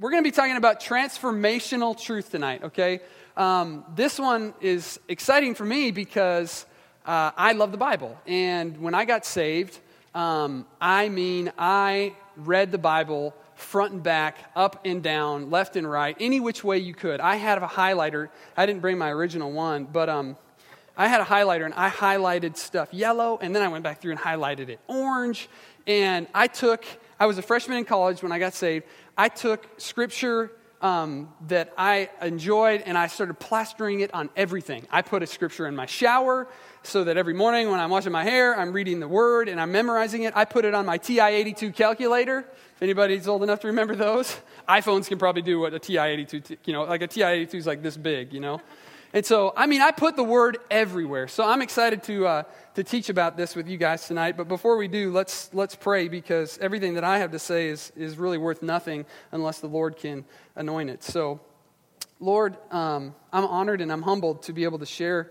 We're going to be talking about transformational truth tonight, okay? Um, this one is exciting for me because uh, I love the Bible. And when I got saved, um, I mean, I read the Bible front and back, up and down, left and right, any which way you could. I had a highlighter. I didn't bring my original one, but um, I had a highlighter and I highlighted stuff yellow, and then I went back through and highlighted it orange. And I took, I was a freshman in college when I got saved. I took scripture um, that I enjoyed and I started plastering it on everything. I put a scripture in my shower so that every morning when I'm washing my hair, I'm reading the word and I'm memorizing it. I put it on my TI 82 calculator. If anybody's old enough to remember those, iPhones can probably do what a TI 82, you know, like a TI 82 is like this big, you know. And so, I mean, I put the word everywhere. So I'm excited to, uh, to teach about this with you guys tonight. But before we do, let's, let's pray because everything that I have to say is, is really worth nothing unless the Lord can anoint it. So, Lord, um, I'm honored and I'm humbled to be able to share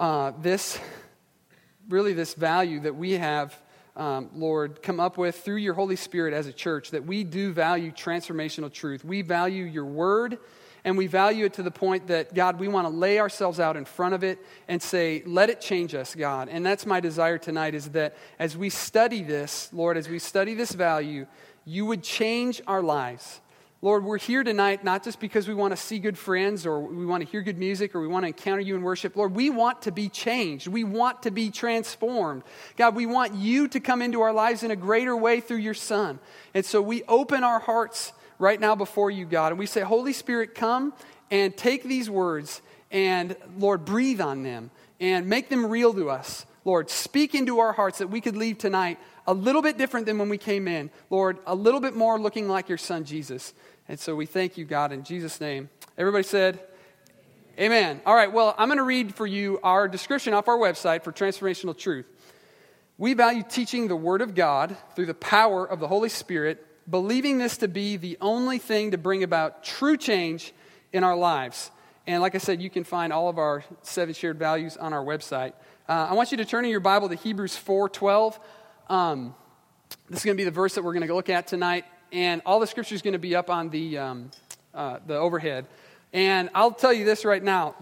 uh, this, really, this value that we have. Um, Lord, come up with through your Holy Spirit as a church that we do value transformational truth. We value your word and we value it to the point that, God, we want to lay ourselves out in front of it and say, let it change us, God. And that's my desire tonight is that as we study this, Lord, as we study this value, you would change our lives. Lord, we're here tonight not just because we want to see good friends or we want to hear good music or we want to encounter you in worship. Lord, we want to be changed. We want to be transformed. God, we want you to come into our lives in a greater way through your Son. And so we open our hearts right now before you, God. And we say, Holy Spirit, come and take these words and, Lord, breathe on them and make them real to us. Lord, speak into our hearts that we could leave tonight a little bit different than when we came in. Lord, a little bit more looking like your son, Jesus. And so we thank you, God, in Jesus' name. Everybody said, Amen. All right, well, I'm going to read for you our description off our website for transformational truth. We value teaching the Word of God through the power of the Holy Spirit believing this to be the only thing to bring about true change in our lives. And like I said, you can find all of our seven shared values on our website. Uh, I want you to turn in your Bible to Hebrews 4:12. Um, this is going to be the verse that we're going to look at tonight, and all the scripture is going to be up on the um, uh, the overhead. And I'll tell you this right now.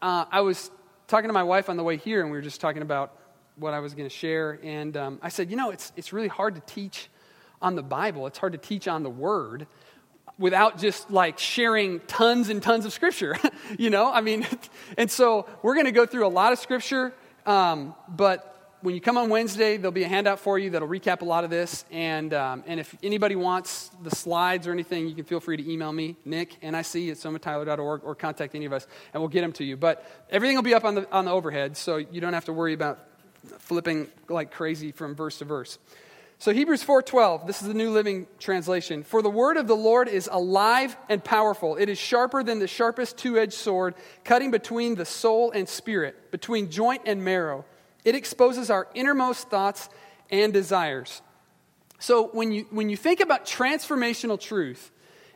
Uh, I was talking to my wife on the way here, and we were just talking about what I was going to share. And um, I said, you know, it's it's really hard to teach on the Bible. It's hard to teach on the Word without just like sharing tons and tons of Scripture, you know? I mean, and so we're going to go through a lot of Scripture, um, but when you come on Wednesday, there'll be a handout for you that'll recap a lot of this. And, um, and if anybody wants the slides or anything, you can feel free to email me, Nick, N-I-C, at somatyler.org, or contact any of us, and we'll get them to you. But everything will be up on the, on the overhead, so you don't have to worry about flipping like crazy from verse to verse. So Hebrews 4:12, this is the New Living Translation. For the word of the Lord is alive and powerful. It is sharper than the sharpest two-edged sword, cutting between the soul and spirit, between joint and marrow. It exposes our innermost thoughts and desires. So when you when you think about transformational truth,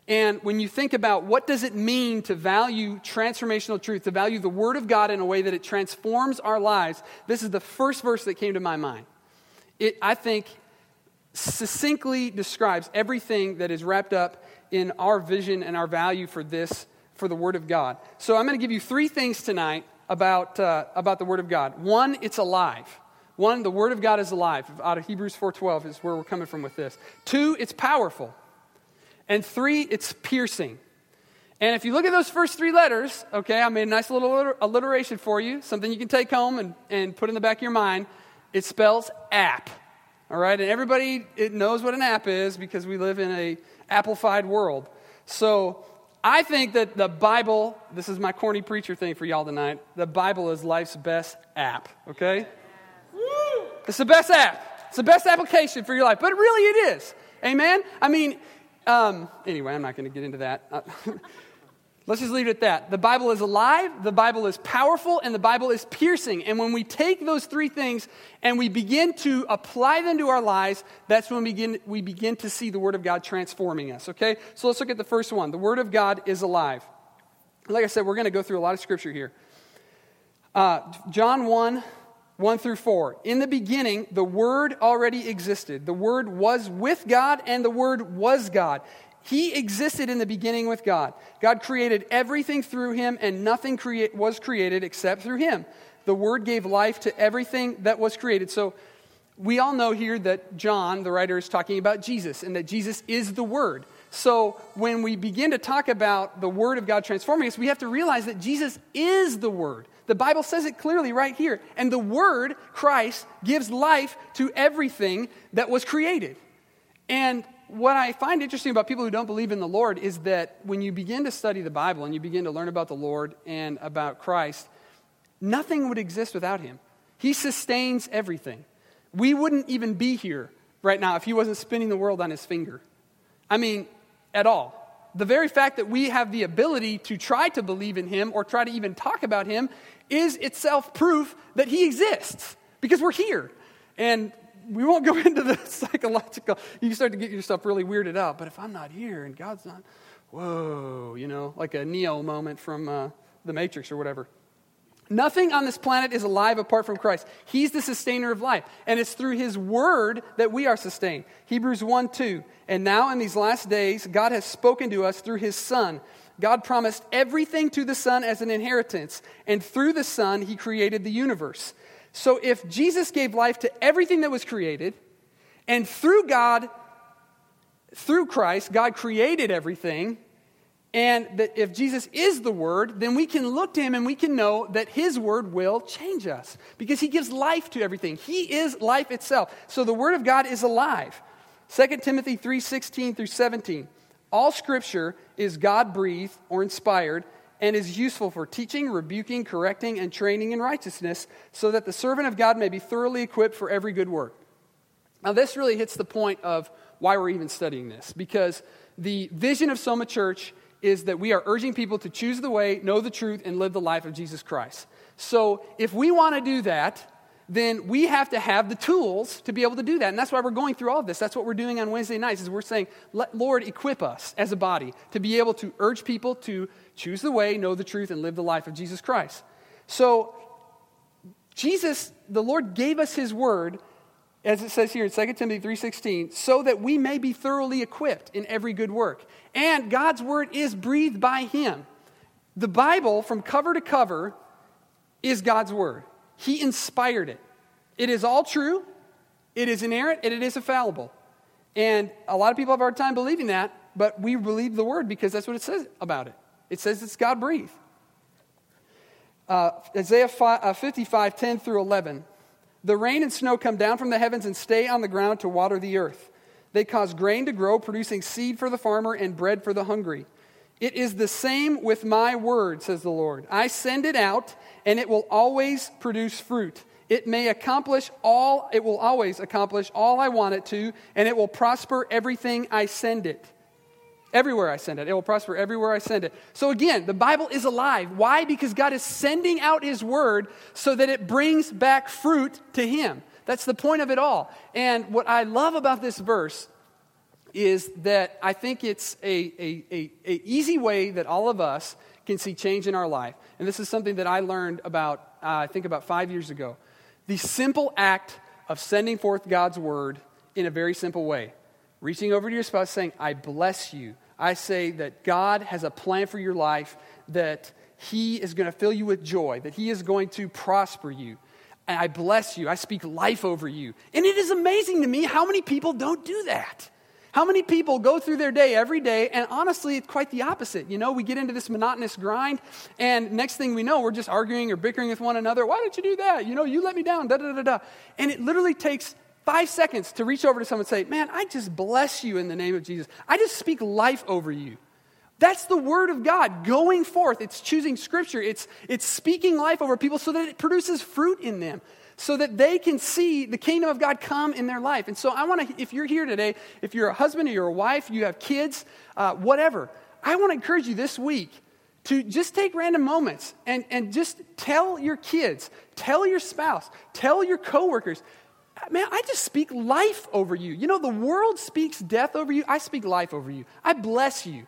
and when you think about what does it mean to value transformational truth, to value the word of God in a way that it transforms our lives, this is the first verse that came to my mind. It, I think succinctly describes everything that is wrapped up in our vision and our value for this, for the Word of God. So I'm going to give you three things tonight about, uh, about the Word of God. One, it's alive. One, the Word of God is alive. Out of Hebrews 4.12 is where we're coming from with this. Two, it's powerful. And three, it's piercing. And if you look at those first three letters, okay, I made a nice little alliteration for you, something you can take home and, and put in the back of your mind. It spells app. All right, and everybody it knows what an app is because we live in a applified world. So I think that the Bible, this is my corny preacher thing for y'all tonight. The Bible is life's best app, okay? It's the best app. It's the best application for your life, but really it is. Amen? I mean, um, anyway, I'm not going to get into that. Let's just leave it at that. The Bible is alive, the Bible is powerful, and the Bible is piercing. And when we take those three things and we begin to apply them to our lives, that's when we begin, we begin to see the Word of God transforming us. Okay? So let's look at the first one. The Word of God is alive. Like I said, we're going to go through a lot of scripture here. Uh, John 1 1 through 4. In the beginning, the Word already existed. The Word was with God, and the Word was God. He existed in the beginning with God. God created everything through him, and nothing crea- was created except through him. The Word gave life to everything that was created. So we all know here that John, the writer, is talking about Jesus and that Jesus is the Word. So when we begin to talk about the Word of God transforming us, we have to realize that Jesus is the Word. The Bible says it clearly right here. And the Word, Christ, gives life to everything that was created. And what I find interesting about people who don't believe in the Lord is that when you begin to study the Bible and you begin to learn about the Lord and about Christ, nothing would exist without him. He sustains everything. We wouldn't even be here right now if he wasn't spinning the world on his finger. I mean, at all. The very fact that we have the ability to try to believe in him or try to even talk about him is itself proof that he exists because we're here. And we won't go into the psychological. You start to get yourself really weirded out. But if I'm not here and God's not, whoa, you know, like a Neo moment from uh, the Matrix or whatever. Nothing on this planet is alive apart from Christ. He's the sustainer of life. And it's through His Word that we are sustained. Hebrews 1 2. And now in these last days, God has spoken to us through His Son. God promised everything to the Son as an inheritance. And through the Son, He created the universe. So if Jesus gave life to everything that was created, and through God, through Christ, God created everything, and that if Jesus is the Word, then we can look to Him and we can know that His Word will change us because He gives life to everything. He is life itself. So the Word of God is alive. 2 Timothy 3 16 through 17. All Scripture is God breathed or inspired and is useful for teaching, rebuking, correcting, and training in righteousness, so that the servant of God may be thoroughly equipped for every good work. Now, this really hits the point of why we're even studying this, because the vision of Soma Church is that we are urging people to choose the way, know the truth, and live the life of Jesus Christ. So, if we want to do that, then we have to have the tools to be able to do that. And that's why we're going through all of this. That's what we're doing on Wednesday nights is we're saying, let Lord, equip us as a body to be able to urge people to choose the way, know the truth, and live the life of Jesus Christ. So, Jesus, the Lord gave us his word, as it says here in 2 Timothy 3.16, so that we may be thoroughly equipped in every good work. And God's word is breathed by him. The Bible, from cover to cover, is God's word. He inspired it. It is all true, it is inerrant, and it is infallible. And a lot of people have a hard time believing that, but we believe the word because that's what it says about it. It says it's God breathed. Uh, Isaiah 5, uh, 55, 10 through 11. The rain and snow come down from the heavens and stay on the ground to water the earth. They cause grain to grow, producing seed for the farmer and bread for the hungry. It is the same with my word, says the Lord. I send it out, and it will always produce fruit. It may accomplish all, it will always accomplish all I want it to, and it will prosper everything I send it. Everywhere I send it. It will prosper everywhere I send it. So again, the Bible is alive. Why? Because God is sending out His word so that it brings back fruit to Him. That's the point of it all. And what I love about this verse is that I think it's a, a, a, a easy way that all of us can see change in our life. And this is something that I learned about, uh, I think about five years ago. The simple act of sending forth God's word in a very simple way. Reaching over to your spouse saying, I bless you I say that God has a plan for your life, that He is going to fill you with joy, that He is going to prosper you. And I bless you. I speak life over you. And it is amazing to me how many people don't do that. How many people go through their day every day, and honestly, it's quite the opposite. You know, we get into this monotonous grind, and next thing we know, we're just arguing or bickering with one another. Why did you do that? You know, you let me down, da da da da. And it literally takes five seconds to reach over to someone and say, Man, I just bless you in the name of Jesus. I just speak life over you. That's the word of God going forth. It's choosing scripture, it's, it's speaking life over people so that it produces fruit in them, so that they can see the kingdom of God come in their life. And so I want to, if you're here today, if you're a husband or you're a wife, you have kids, uh, whatever, I want to encourage you this week to just take random moments and, and just tell your kids, tell your spouse, tell your coworkers, man, I just speak life over you. You know, the world speaks death over you. I speak life over you. I bless you.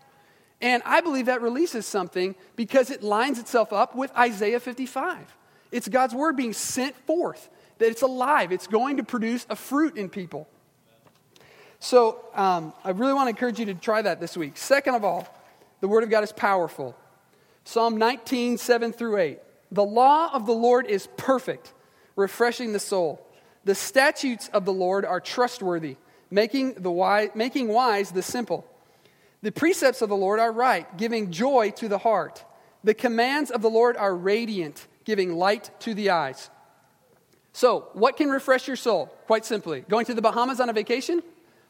And I believe that releases something because it lines itself up with Isaiah 55. It's God's word being sent forth, that it's alive, it's going to produce a fruit in people. So um, I really want to encourage you to try that this week. Second of all, the Word of God is powerful. Psalm 19, 7 through 8. The law of the Lord is perfect, refreshing the soul. The statutes of the Lord are trustworthy, making, the wise, making wise the simple. The precepts of the Lord are right, giving joy to the heart. The commands of the Lord are radiant, giving light to the eyes. So, what can refresh your soul? Quite simply, going to the Bahamas on a vacation?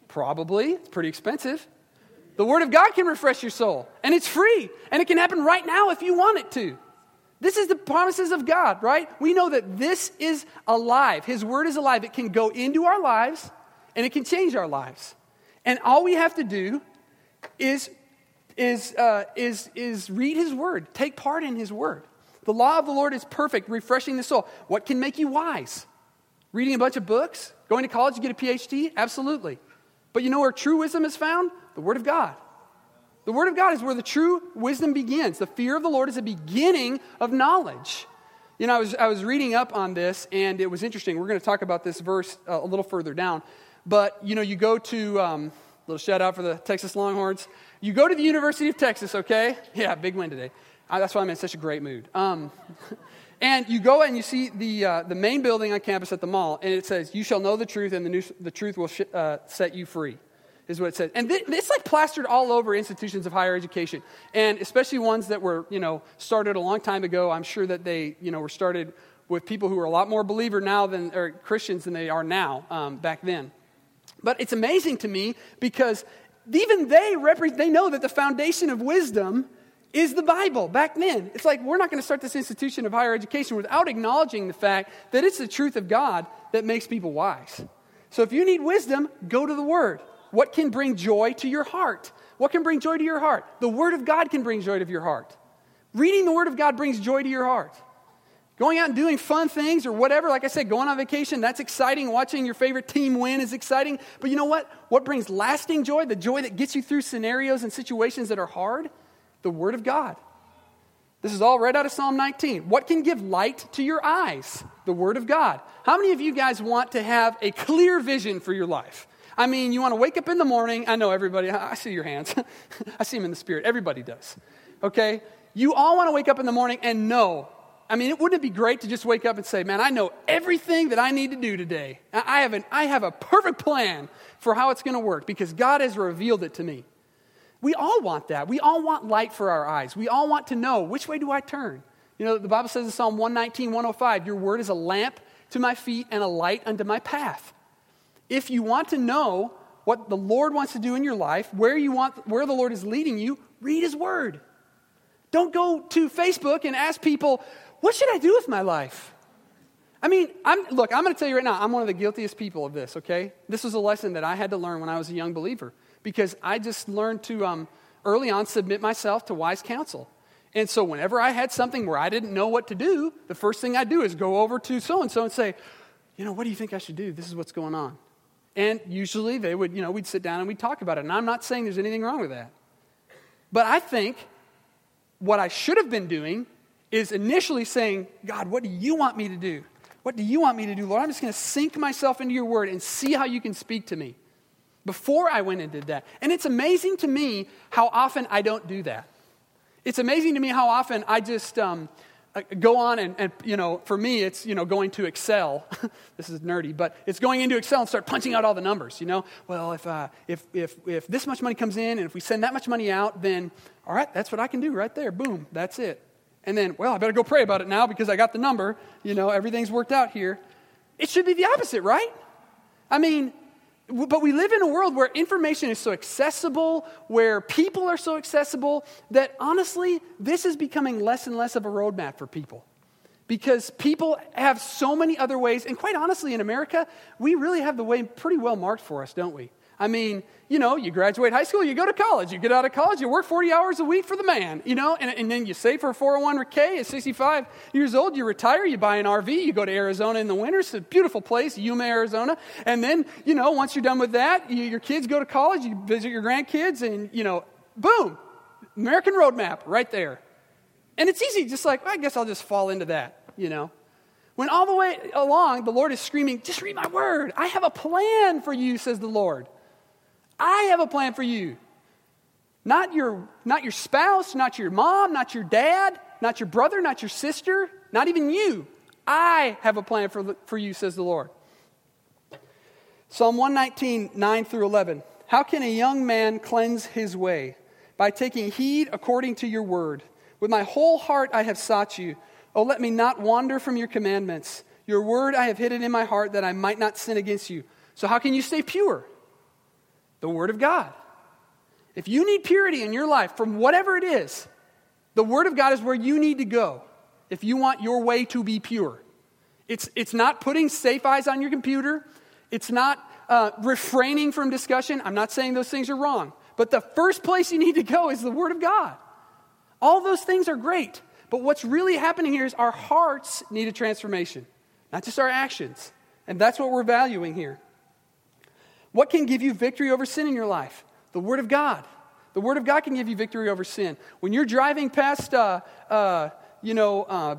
Probably. It's pretty expensive. The Word of God can refresh your soul, and it's free, and it can happen right now if you want it to. This is the promises of God, right? We know that this is alive. His Word is alive. It can go into our lives, and it can change our lives. And all we have to do is, is, uh, is, is read His Word, take part in His Word. The law of the Lord is perfect, refreshing the soul. What can make you wise? Reading a bunch of books? Going to college to get a PhD? Absolutely. But you know where true wisdom is found? The Word of God. The Word of God is where the true wisdom begins. The fear of the Lord is the beginning of knowledge. You know, I was, I was reading up on this, and it was interesting. We're going to talk about this verse uh, a little further down. But, you know, you go to, um, little shout out for the Texas Longhorns. You go to the University of Texas, okay? Yeah, big win today. That's why I'm in such a great mood. Um, and you go and you see the, uh, the main building on campus at the mall, and it says, You shall know the truth, and the, new, the truth will sh- uh, set you free is what it says. And th- it's like plastered all over institutions of higher education, and especially ones that were, you know, started a long time ago. I'm sure that they, you know, were started with people who are a lot more believer now than, or Christians than they are now um, back then. But it's amazing to me because even they, repre- they know that the foundation of wisdom is the Bible back then. It's like we're not going to start this institution of higher education without acknowledging the fact that it's the truth of God that makes people wise. So if you need wisdom, go to the Word. What can bring joy to your heart? What can bring joy to your heart? The Word of God can bring joy to your heart. Reading the Word of God brings joy to your heart. Going out and doing fun things or whatever, like I said, going on vacation, that's exciting. Watching your favorite team win is exciting. But you know what? What brings lasting joy, the joy that gets you through scenarios and situations that are hard? The Word of God. This is all right out of Psalm 19. What can give light to your eyes? The Word of God. How many of you guys want to have a clear vision for your life? I mean, you want to wake up in the morning. I know everybody, I see your hands. I see them in the spirit. Everybody does. Okay? You all want to wake up in the morning and know. I mean, it wouldn't it be great to just wake up and say, man, I know everything that I need to do today. I have, an, I have a perfect plan for how it's going to work because God has revealed it to me. We all want that. We all want light for our eyes. We all want to know which way do I turn? You know, the Bible says in Psalm 119, 105, your word is a lamp to my feet and a light unto my path. If you want to know what the Lord wants to do in your life, where you want where the Lord is leading you, read his word. Don't go to Facebook and ask people, "What should I do with my life?" I mean, I'm, look, I'm going to tell you right now, I'm one of the guiltiest people of this, okay? This was a lesson that I had to learn when I was a young believer because I just learned to um, early on submit myself to wise counsel. And so whenever I had something where I didn't know what to do, the first thing I do is go over to so and so and say, you know, what do you think I should do? This is what's going on. And usually they would, you know, we'd sit down and we'd talk about it. And I'm not saying there's anything wrong with that. But I think what I should have been doing is initially saying, God, what do you want me to do? What do you want me to do, Lord? I'm just going to sink myself into your word and see how you can speak to me before I went and did that. And it's amazing to me how often I don't do that. It's amazing to me how often I just, um, go on and, and, you know, for me, it's, you know, going to Excel. this is nerdy, but it's going into Excel and start punching out all the numbers, you know? Well, if, uh, if, if, if this much money comes in and if we send that much money out, then, all right, that's what I can do right there. Boom, that's it. And then, well, I better go pray about it now because I got the number. You know, everything's worked out here. It should be the opposite, right? I mean, but we live in a world where information is so accessible, where people are so accessible, that honestly, this is becoming less and less of a roadmap for people. Because people have so many other ways, and quite honestly, in America, we really have the way pretty well marked for us, don't we? I mean, you know, you graduate high school, you go to college, you get out of college, you work 40 hours a week for the man, you know, and, and then you save for a 401k at 65 years old, you retire, you buy an RV, you go to Arizona in the winter, it's a beautiful place, Yuma, Arizona, and then, you know, once you're done with that, you, your kids go to college, you visit your grandkids, and, you know, boom, American roadmap right there. And it's easy, just like, well, I guess I'll just fall into that, you know. When all the way along, the Lord is screaming, just read my word. I have a plan for you, says the Lord. I have a plan for you. Not your, not your spouse, not your mom, not your dad, not your brother, not your sister, not even you. I have a plan for, for you, says the Lord. Psalm 119, 9 through 11. How can a young man cleanse his way? By taking heed according to your word. With my whole heart I have sought you. Oh, let me not wander from your commandments. Your word I have hidden in my heart that I might not sin against you. So, how can you stay pure? The word of God. If you need purity in your life from whatever it is, the word of God is where you need to go if you want your way to be pure. It's, it's not putting safe eyes on your computer. It's not uh, refraining from discussion. I'm not saying those things are wrong. But the first place you need to go is the Word of God. All those things are great. But what's really happening here is our hearts need a transformation, not just our actions. And that's what we're valuing here. What can give you victory over sin in your life? The Word of God. The Word of God can give you victory over sin. When you're driving past, uh, uh, you know, uh,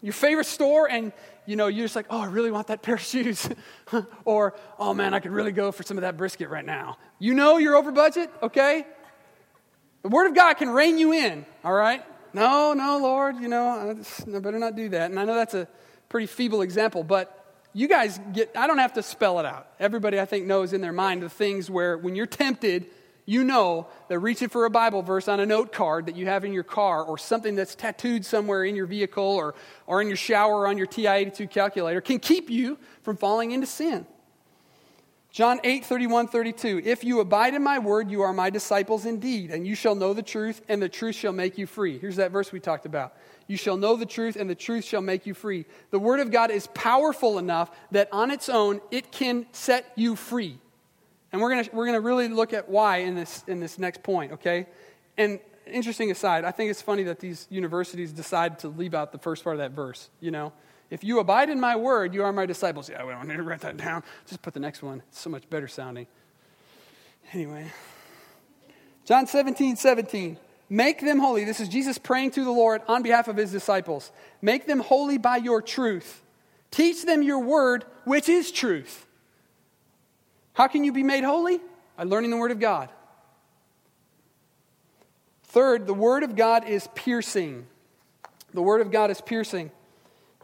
your favorite store and you know, you're just like, oh, I really want that pair of shoes. or, oh man, I could really go for some of that brisket right now. You know you're over budget, okay? The Word of God can rein you in, all right? No, no, Lord, you know, I better not do that. And I know that's a pretty feeble example, but you guys get, I don't have to spell it out. Everybody, I think, knows in their mind the things where when you're tempted, you know that reaching for a Bible verse on a note card that you have in your car or something that's tattooed somewhere in your vehicle or, or in your shower or on your TI 82 calculator can keep you from falling into sin. John 8, 31, 32. If you abide in my word, you are my disciples indeed, and you shall know the truth, and the truth shall make you free. Here's that verse we talked about. You shall know the truth, and the truth shall make you free. The word of God is powerful enough that on its own, it can set you free. And we're going we're gonna really look at why in this, in this next point, okay? And interesting aside, I think it's funny that these universities decide to leave out the first part of that verse, you know? If you abide in my word, you are my disciples. Yeah, we don't need to write that down. Just put the next one. It's so much better sounding. Anyway, John 17, 17. Make them holy. This is Jesus praying to the Lord on behalf of his disciples. Make them holy by your truth. Teach them your word, which is truth. How can you be made holy? By learning the Word of God. Third, the Word of God is piercing. The Word of God is piercing.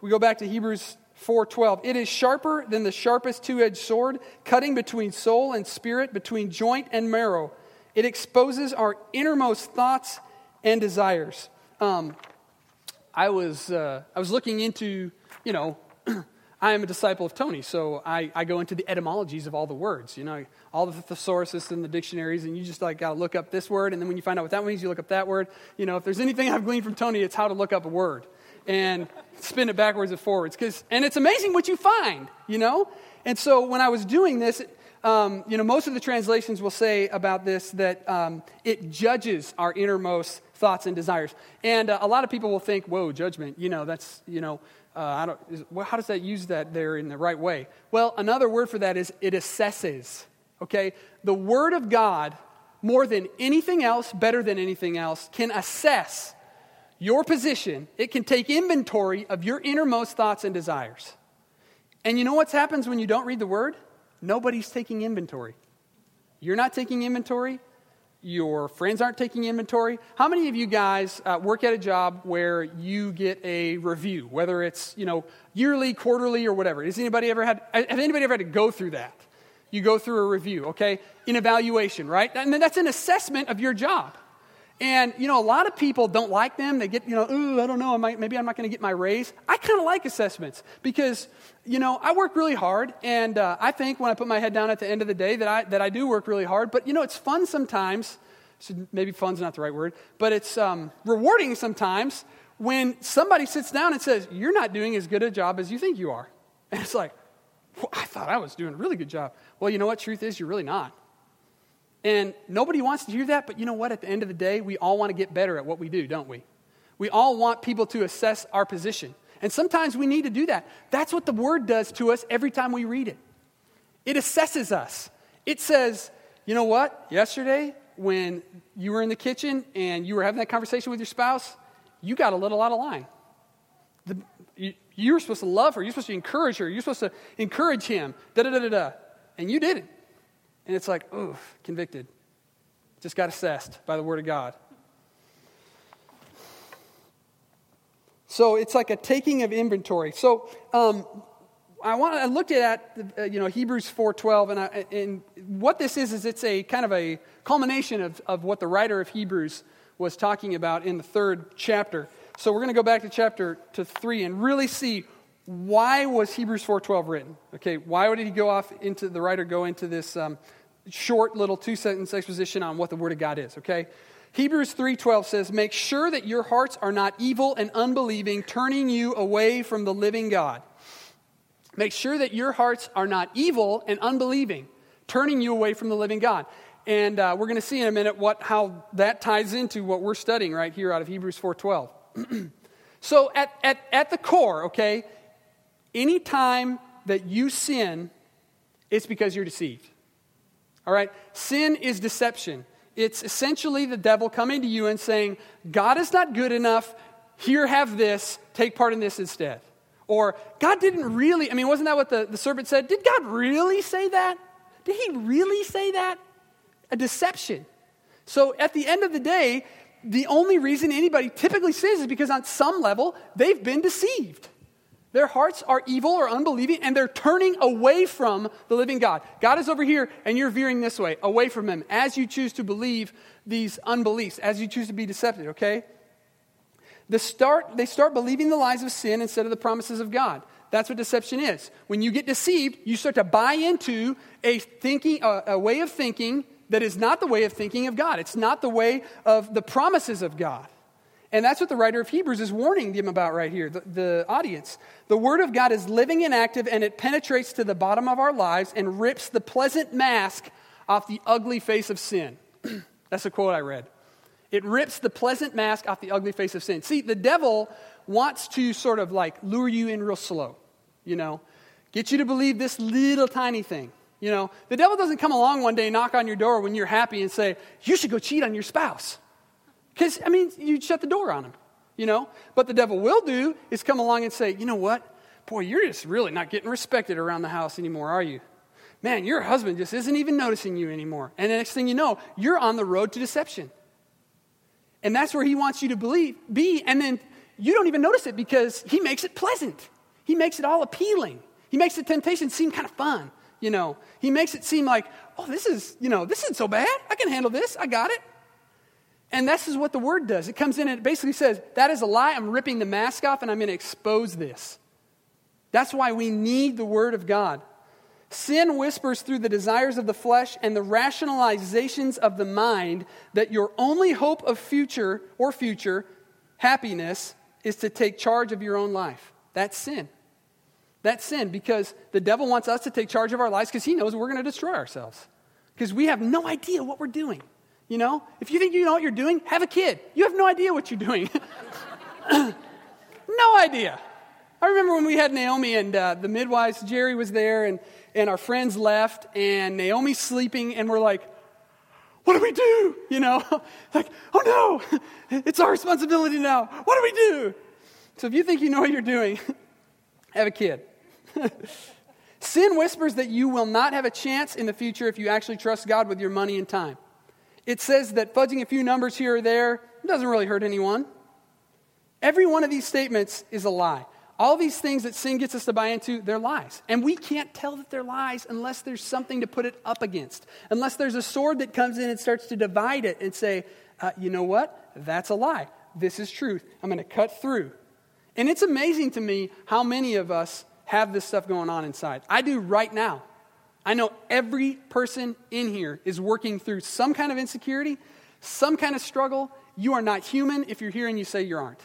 We go back to Hebrews 4:12. It is sharper than the sharpest two-edged sword, cutting between soul and spirit, between joint and marrow. It exposes our innermost thoughts and desires. Um, I was uh, I was looking into you know I am a disciple of Tony, so I, I go into the etymologies of all the words, you know, all the thesauruses and the dictionaries, and you just like got to look up this word, and then when you find out what that means, you look up that word. You know, if there's anything I've gleaned from Tony, it's how to look up a word and spin it backwards and forwards. Cause, and it's amazing what you find, you know? And so when I was doing this, um, you know, most of the translations will say about this that um, it judges our innermost thoughts and desires. And uh, a lot of people will think, whoa, judgment, you know, that's, you know, uh, I don't, is, well, how does that use that there in the right way? Well, another word for that is it assesses. Okay? The Word of God, more than anything else, better than anything else, can assess your position. It can take inventory of your innermost thoughts and desires. And you know what happens when you don't read the Word? Nobody's taking inventory. You're not taking inventory your friends aren't taking inventory. How many of you guys uh, work at a job where you get a review, whether it's you know yearly, quarterly, or whatever? Has anybody ever had? Has anybody ever had to go through that? You go through a review, okay, an evaluation, right? And then that's an assessment of your job. And, you know, a lot of people don't like them. They get, you know, ooh, I don't know, maybe I'm not going to get my raise. I kind of like assessments because, you know, I work really hard. And uh, I think when I put my head down at the end of the day that I, that I do work really hard. But, you know, it's fun sometimes. So maybe fun's not the right word, but it's um, rewarding sometimes when somebody sits down and says, You're not doing as good a job as you think you are. And it's like, well, I thought I was doing a really good job. Well, you know what? Truth is, you're really not. And nobody wants to hear that, but you know what? At the end of the day, we all want to get better at what we do, don't we? We all want people to assess our position. And sometimes we need to do that. That's what the word does to us every time we read it. It assesses us. It says, you know what? Yesterday, when you were in the kitchen and you were having that conversation with your spouse, you got a little out of line. The, you, you were supposed to love her. You're supposed to encourage her. You're supposed to encourage him. Da da da da da. And you didn't. And it's like, ooh, convicted. Just got assessed by the Word of God. So it's like a taking of inventory. So um, I want I looked at uh, you know Hebrews 4:12 and and what this is is it's a kind of a culmination of, of what the writer of Hebrews was talking about in the third chapter. So we're going to go back to chapter to 3 and really see why was Hebrews 4:12 written? Okay, why would he go off into the writer go into this um, short little two sentence exposition on what the word of God is, okay? Hebrews 3:12 says, "Make sure that your hearts are not evil and unbelieving, turning you away from the living God." Make sure that your hearts are not evil and unbelieving, turning you away from the living God. And uh, we're going to see in a minute what, how that ties into what we're studying right here out of Hebrews 4.12. so at, at, at the core, okay, anytime that you sin, it's because you're deceived. All right? Sin is deception. It's essentially the devil coming to you and saying, God is not good enough. Here, have this. Take part in this instead. Or, God didn't really, I mean, wasn't that what the, the serpent said? Did God really say that? Did he really say that? A deception. So, at the end of the day, the only reason anybody typically sins is because on some level they've been deceived. Their hearts are evil or unbelieving, and they're turning away from the living God. God is over here, and you're veering this way, away from Him, as you choose to believe these unbeliefs, as you choose to be deceptive, okay? The start, they start believing the lies of sin instead of the promises of God. That's what deception is. When you get deceived, you start to buy into a, thinking, a, a way of thinking that is not the way of thinking of God. It's not the way of the promises of God. And that's what the writer of Hebrews is warning them about right here, the, the, audience. The Word of God is living and active, and it penetrates to the bottom of our lives and rips the pleasant mask off the ugly face of sin. that's a quote I read. It rips the pleasant mask off the ugly face of sin. See, the devil wants to sort of like lure you in real slow, you know, get you to believe this little tiny thing. You know, the devil doesn't come along one day, knock on your door when you're happy and say, You should go cheat on your spouse. Because, I mean, you shut the door on him, you know? But the devil will do is come along and say, you know what? Boy, you're just really not getting respected around the house anymore, are you? Man, your husband just isn't even noticing you anymore. And the next thing you know, you're on the road to deception. And that's where he wants you to believe, be, and then you don't even notice it because he makes it pleasant. He makes it all appealing. He makes the temptation seem kind of fun, you know. He makes it seem like, oh, this is, you know, this isn't so bad. I can handle this. I got it. And this is what the word does. It comes in and it basically says, That is a lie. I'm ripping the mask off and I'm going to expose this. That's why we need the word of God. Sin whispers through the desires of the flesh and the rationalizations of the mind that your only hope of future or future happiness is to take charge of your own life. That's sin. That's sin because the devil wants us to take charge of our lives because he knows we're going to destroy ourselves. Because we have no idea what we're doing. You know, if you think you know what you're doing, have a kid. You have no idea what you're doing. no idea. I remember when we had Naomi and uh, the midwives, Jerry was there, and, and our friends left, and Naomi's sleeping, and we're like, what do we do? You know, like, oh no, it's our responsibility now. What do we do? So if you think you know what you're doing, have a kid. Sin whispers that you will not have a chance in the future if you actually trust God with your money and time. It says that fudging a few numbers here or there doesn't really hurt anyone. Every one of these statements is a lie. All these things that sin gets us to buy into, they're lies. And we can't tell that they're lies unless there's something to put it up against. Unless there's a sword that comes in and starts to divide it and say, uh, you know what? That's a lie. This is truth. I'm going to cut through. And it's amazing to me how many of us have this stuff going on inside. I do right now. I know every person in here is working through some kind of insecurity, some kind of struggle. You are not human if you're here and you say you aren't.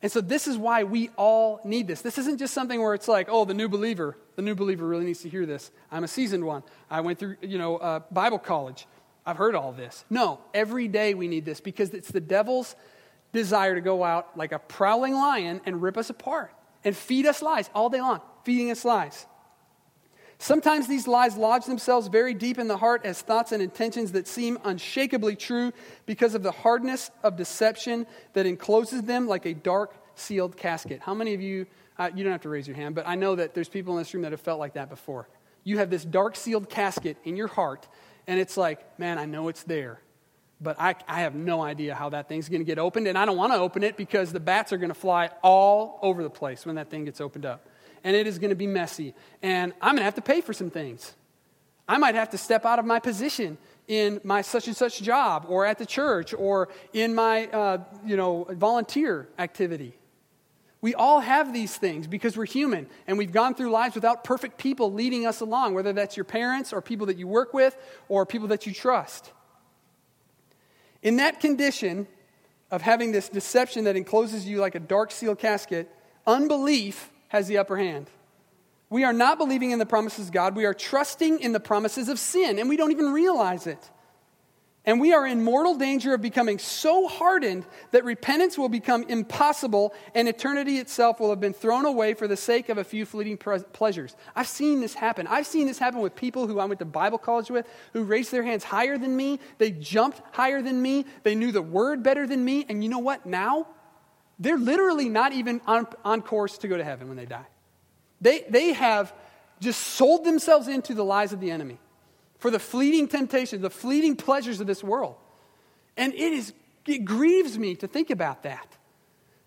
And so this is why we all need this. This isn't just something where it's like, oh, the new believer, the new believer really needs to hear this. I'm a seasoned one. I went through, you know, uh, Bible college. I've heard all this. No, every day we need this because it's the devil's desire to go out like a prowling lion and rip us apart and feed us lies all day long, feeding us lies. Sometimes these lies lodge themselves very deep in the heart as thoughts and intentions that seem unshakably true because of the hardness of deception that encloses them like a dark sealed casket. How many of you, uh, you don't have to raise your hand, but I know that there's people in this room that have felt like that before. You have this dark sealed casket in your heart, and it's like, man, I know it's there, but I, I have no idea how that thing's going to get opened, and I don't want to open it because the bats are going to fly all over the place when that thing gets opened up. And it is going to be messy, and I'm going to have to pay for some things. I might have to step out of my position in my such and such job, or at the church, or in my uh, you know, volunteer activity. We all have these things because we're human and we've gone through lives without perfect people leading us along, whether that's your parents or people that you work with or people that you trust. In that condition of having this deception that encloses you like a dark seal casket, unbelief has the upper hand. We are not believing in the promises of God, we are trusting in the promises of sin, and we don't even realize it. And we are in mortal danger of becoming so hardened that repentance will become impossible and eternity itself will have been thrown away for the sake of a few fleeting pleasures. I've seen this happen. I've seen this happen with people who I went to Bible college with who raised their hands higher than me. They jumped higher than me. They knew the word better than me. And you know what? Now, they're literally not even on, on course to go to heaven when they die. They, they have just sold themselves into the lies of the enemy for the fleeting temptations, the fleeting pleasures of this world. And it is it grieves me to think about that.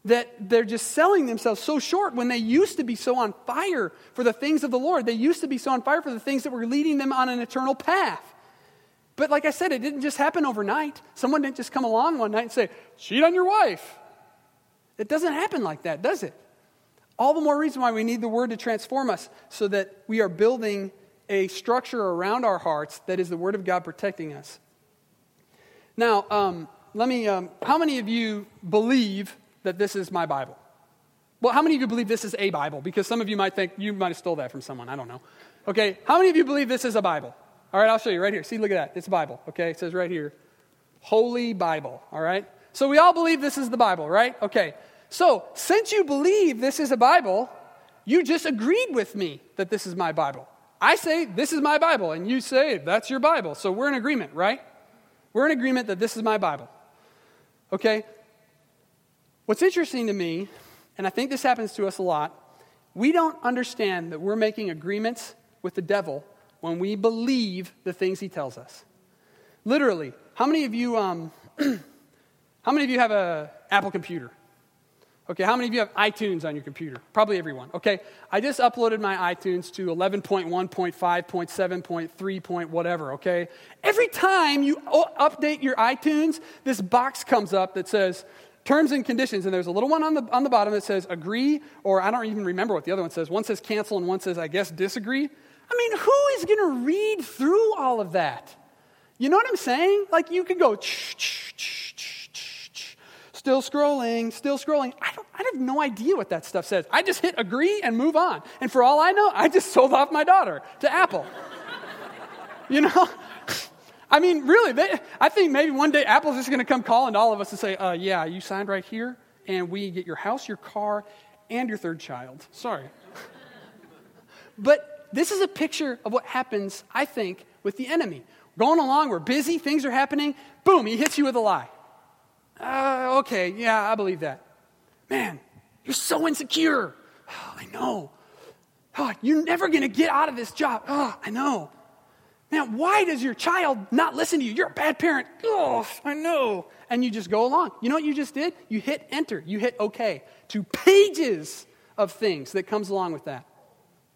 That they're just selling themselves so short when they used to be so on fire for the things of the Lord. They used to be so on fire for the things that were leading them on an eternal path. But like I said, it didn't just happen overnight. Someone didn't just come along one night and say, cheat on your wife. It doesn't happen like that, does it? All the more reason why we need the word to transform us so that we are building a structure around our hearts that is the Word of God protecting us. Now, um, let me, um, how many of you believe that this is my Bible? Well, how many of you believe this is a Bible? Because some of you might think you might have stole that from someone. I don't know. Okay, how many of you believe this is a Bible? All right, I'll show you right here. See, look at that. It's a Bible. Okay, it says right here, Holy Bible. All right. So we all believe this is the Bible, right? Okay. So since you believe this is a Bible, you just agreed with me that this is my Bible. I say, this is my Bible, and you say, that's your Bible. So we're in agreement, right? We're in agreement that this is my Bible. Okay? What's interesting to me, and I think this happens to us a lot, we don't understand that we're making agreements with the devil when we believe the things he tells us. Literally, how many of you, um, how many of you have an Apple computer? Okay, how many of you have iTunes on your computer? Probably everyone. Okay, I just uploaded my iTunes to 11.1.5.7.3. Point whatever, okay? Every time you update your iTunes, this box comes up that says terms and conditions, and there's a little one on the, on the bottom that says agree, or I don't even remember what the other one says. One says cancel, and one says, I guess, disagree. I mean, who is going to read through all of that? You know what I'm saying? Like, you could go, Still scrolling, still scrolling. I, don't, I have no idea what that stuff says. I just hit agree and move on. And for all I know, I just sold off my daughter to Apple. you know? I mean, really, they, I think maybe one day Apple's just going to come calling to all of us and say, uh, yeah, you signed right here, and we get your house, your car, and your third child. Sorry. but this is a picture of what happens, I think, with the enemy. Going along, we're busy, things are happening, boom, he hits you with a lie. Uh, okay, yeah, I believe that. Man, you're so insecure. Oh, I know. Oh, you're never going to get out of this job. Oh, I know. Man, why does your child not listen to you? You're a bad parent. Oh, I know. And you just go along. You know what you just did? You hit enter. You hit okay to pages of things that comes along with that.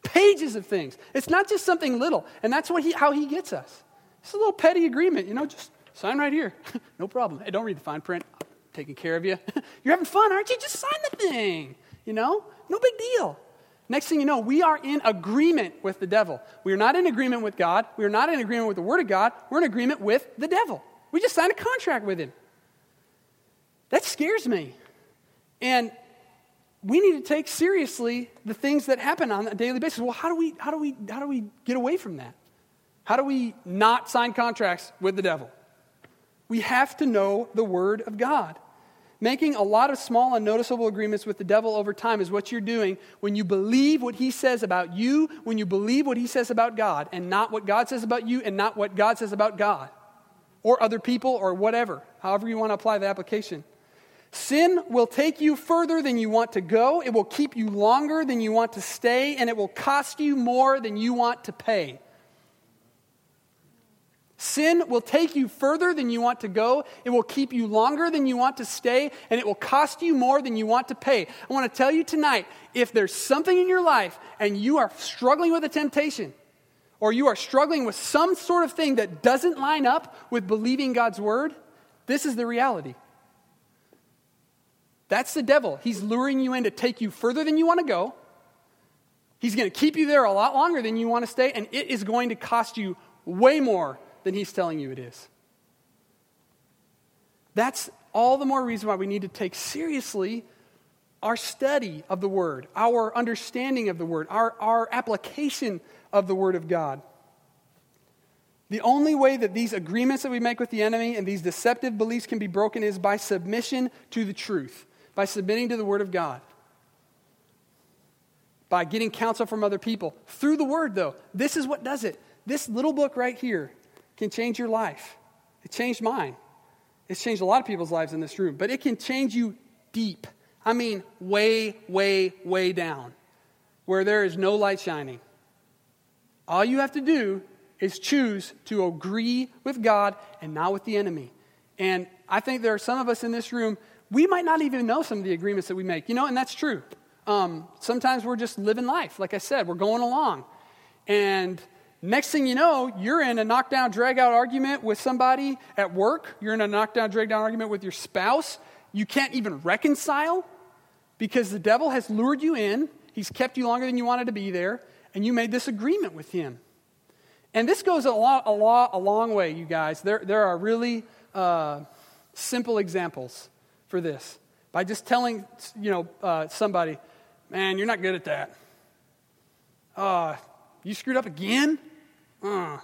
Pages of things. It's not just something little. And that's what he, how he gets us. It's a little petty agreement, you know, just sign right here. no problem. Hey, don't read the fine print I'm taking care of you. You're having fun, aren't you? Just sign the thing. You know? No big deal. Next thing you know, we are in agreement with the devil. We are not in agreement with God. We are not in agreement with the Word of God. We're in agreement with the devil. We just signed a contract with him. That scares me. And we need to take seriously the things that happen on a daily basis. Well, how do we, how do we, how do we get away from that? How do we not sign contracts with the devil? We have to know the Word of God. Making a lot of small and noticeable agreements with the devil over time is what you're doing when you believe what he says about you, when you believe what he says about God, and not what God says about you, and not what God says about God, or other people, or whatever, however you want to apply the application. Sin will take you further than you want to go, it will keep you longer than you want to stay, and it will cost you more than you want to pay. Sin will take you further than you want to go. It will keep you longer than you want to stay, and it will cost you more than you want to pay. I want to tell you tonight if there's something in your life and you are struggling with a temptation, or you are struggling with some sort of thing that doesn't line up with believing God's word, this is the reality. That's the devil. He's luring you in to take you further than you want to go. He's going to keep you there a lot longer than you want to stay, and it is going to cost you way more than he's telling you it is. That's all the more reason why we need to take seriously our study of the Word, our understanding of the Word, our, our application of the Word of God. The only way that these agreements that we make with the enemy and these deceptive beliefs can be broken is by submission to the truth by submitting to the Word of God, by getting counsel from other people. Through the Word, though, this is what does it. This little book right here can change your life. It changed mine. It's changed a lot of people's lives in this room, but it can change you deep. I mean, way, way, way down, where there is no light shining. All you have to do is choose to agree with God and not with the enemy. And I think there are some of us in this room we might not even know some of the agreements that we make. You know, and that's true. Um, sometimes we're just living life. Like I said, we're going along. And next thing you know, you're in a knockdown, drag out argument with somebody at work. You're in a knockdown, drag down argument with your spouse. You can't even reconcile because the devil has lured you in. He's kept you longer than you wanted to be there. And you made this agreement with him. And this goes a, lot, a, lot, a long way, you guys. There, there are really uh, simple examples for this by just telling you know uh, somebody, man, you're not good at that. Uh, you screwed up again? Uh.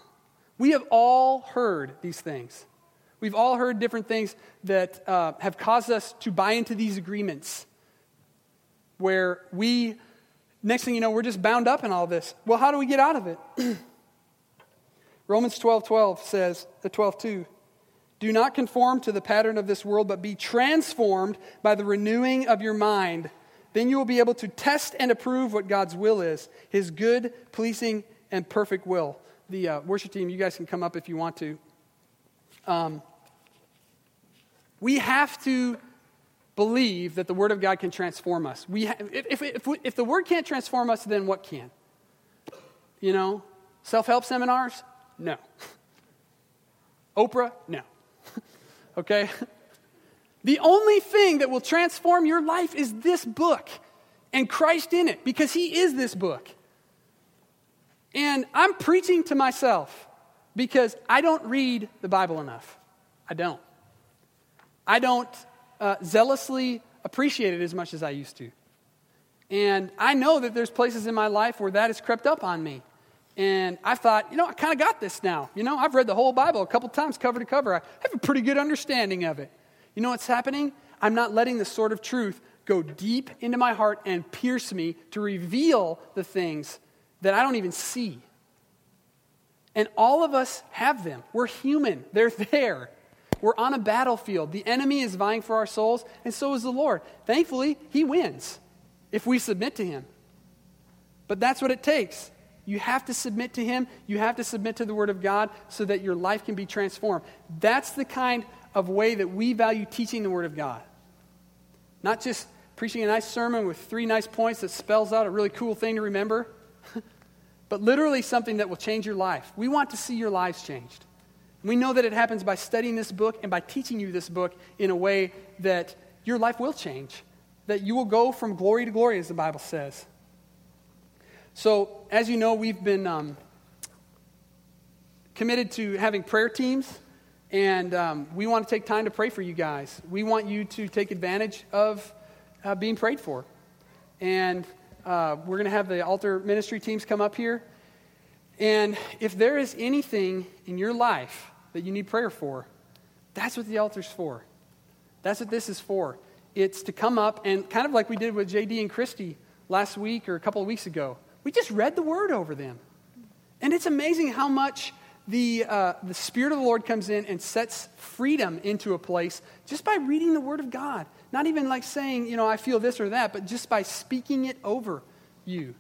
We have all heard these things. We've all heard different things that uh, have caused us to buy into these agreements where we, next thing you know, we're just bound up in all this. Well, how do we get out of it? Romans 12 12 says, the 12 2 do not conform to the pattern of this world, but be transformed by the renewing of your mind. Then you will be able to test and approve what God's will is his good, pleasing, and perfect will. The uh, worship team, you guys can come up if you want to. Um, we have to believe that the Word of God can transform us. We ha- if, if, if, if the Word can't transform us, then what can? You know, self help seminars? No. Oprah? No okay? The only thing that will transform your life is this book and Christ in it because He is this book. And I'm preaching to myself because I don't read the Bible enough. I don't. I don't uh, zealously appreciate it as much as I used to. And I know that there's places in my life where that has crept up on me. And I thought, you know, I kind of got this now. You know, I've read the whole Bible a couple times, cover to cover. I have a pretty good understanding of it. You know what's happening? I'm not letting the sword of truth go deep into my heart and pierce me to reveal the things that I don't even see. And all of us have them. We're human, they're there. We're on a battlefield. The enemy is vying for our souls, and so is the Lord. Thankfully, he wins if we submit to him. But that's what it takes. You have to submit to Him. You have to submit to the Word of God so that your life can be transformed. That's the kind of way that we value teaching the Word of God. Not just preaching a nice sermon with three nice points that spells out a really cool thing to remember, but literally something that will change your life. We want to see your lives changed. We know that it happens by studying this book and by teaching you this book in a way that your life will change, that you will go from glory to glory, as the Bible says. So, as you know, we've been um, committed to having prayer teams, and um, we want to take time to pray for you guys. We want you to take advantage of uh, being prayed for. And uh, we're going to have the altar ministry teams come up here. And if there is anything in your life that you need prayer for, that's what the altar's for. That's what this is for. It's to come up and kind of like we did with JD and Christy last week or a couple of weeks ago we just read the word over them. And it's amazing how much the, uh, the Spirit of the Lord comes in and sets freedom into a place just by reading the Word of God. Not even like saying, you know, I feel this or that, but just by speaking it over you.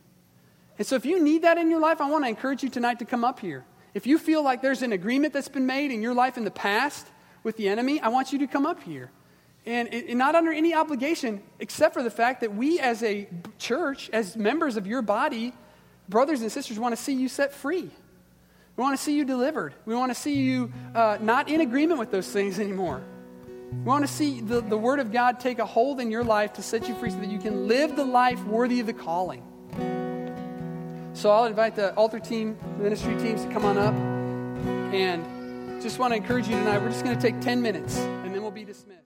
And so if you need that in your life, I want to encourage you tonight to come up here. If you feel like there's an agreement that's been made in your life in the past with the enemy, I want you to come up here. And, and not under any obligation, except for the fact that we as a church, as members of your body, brothers and sisters, want to see you set free. We want to see you delivered. We want to see you uh, not in agreement with those things anymore. We want to see the, the Word of God take a hold in your life to set you free so that you can live the life worthy of the calling. So I'll invite the altar team, the ministry teams to come on up. And just want to encourage you tonight. We're just going to take 10 minutes and then we'll be dismissed.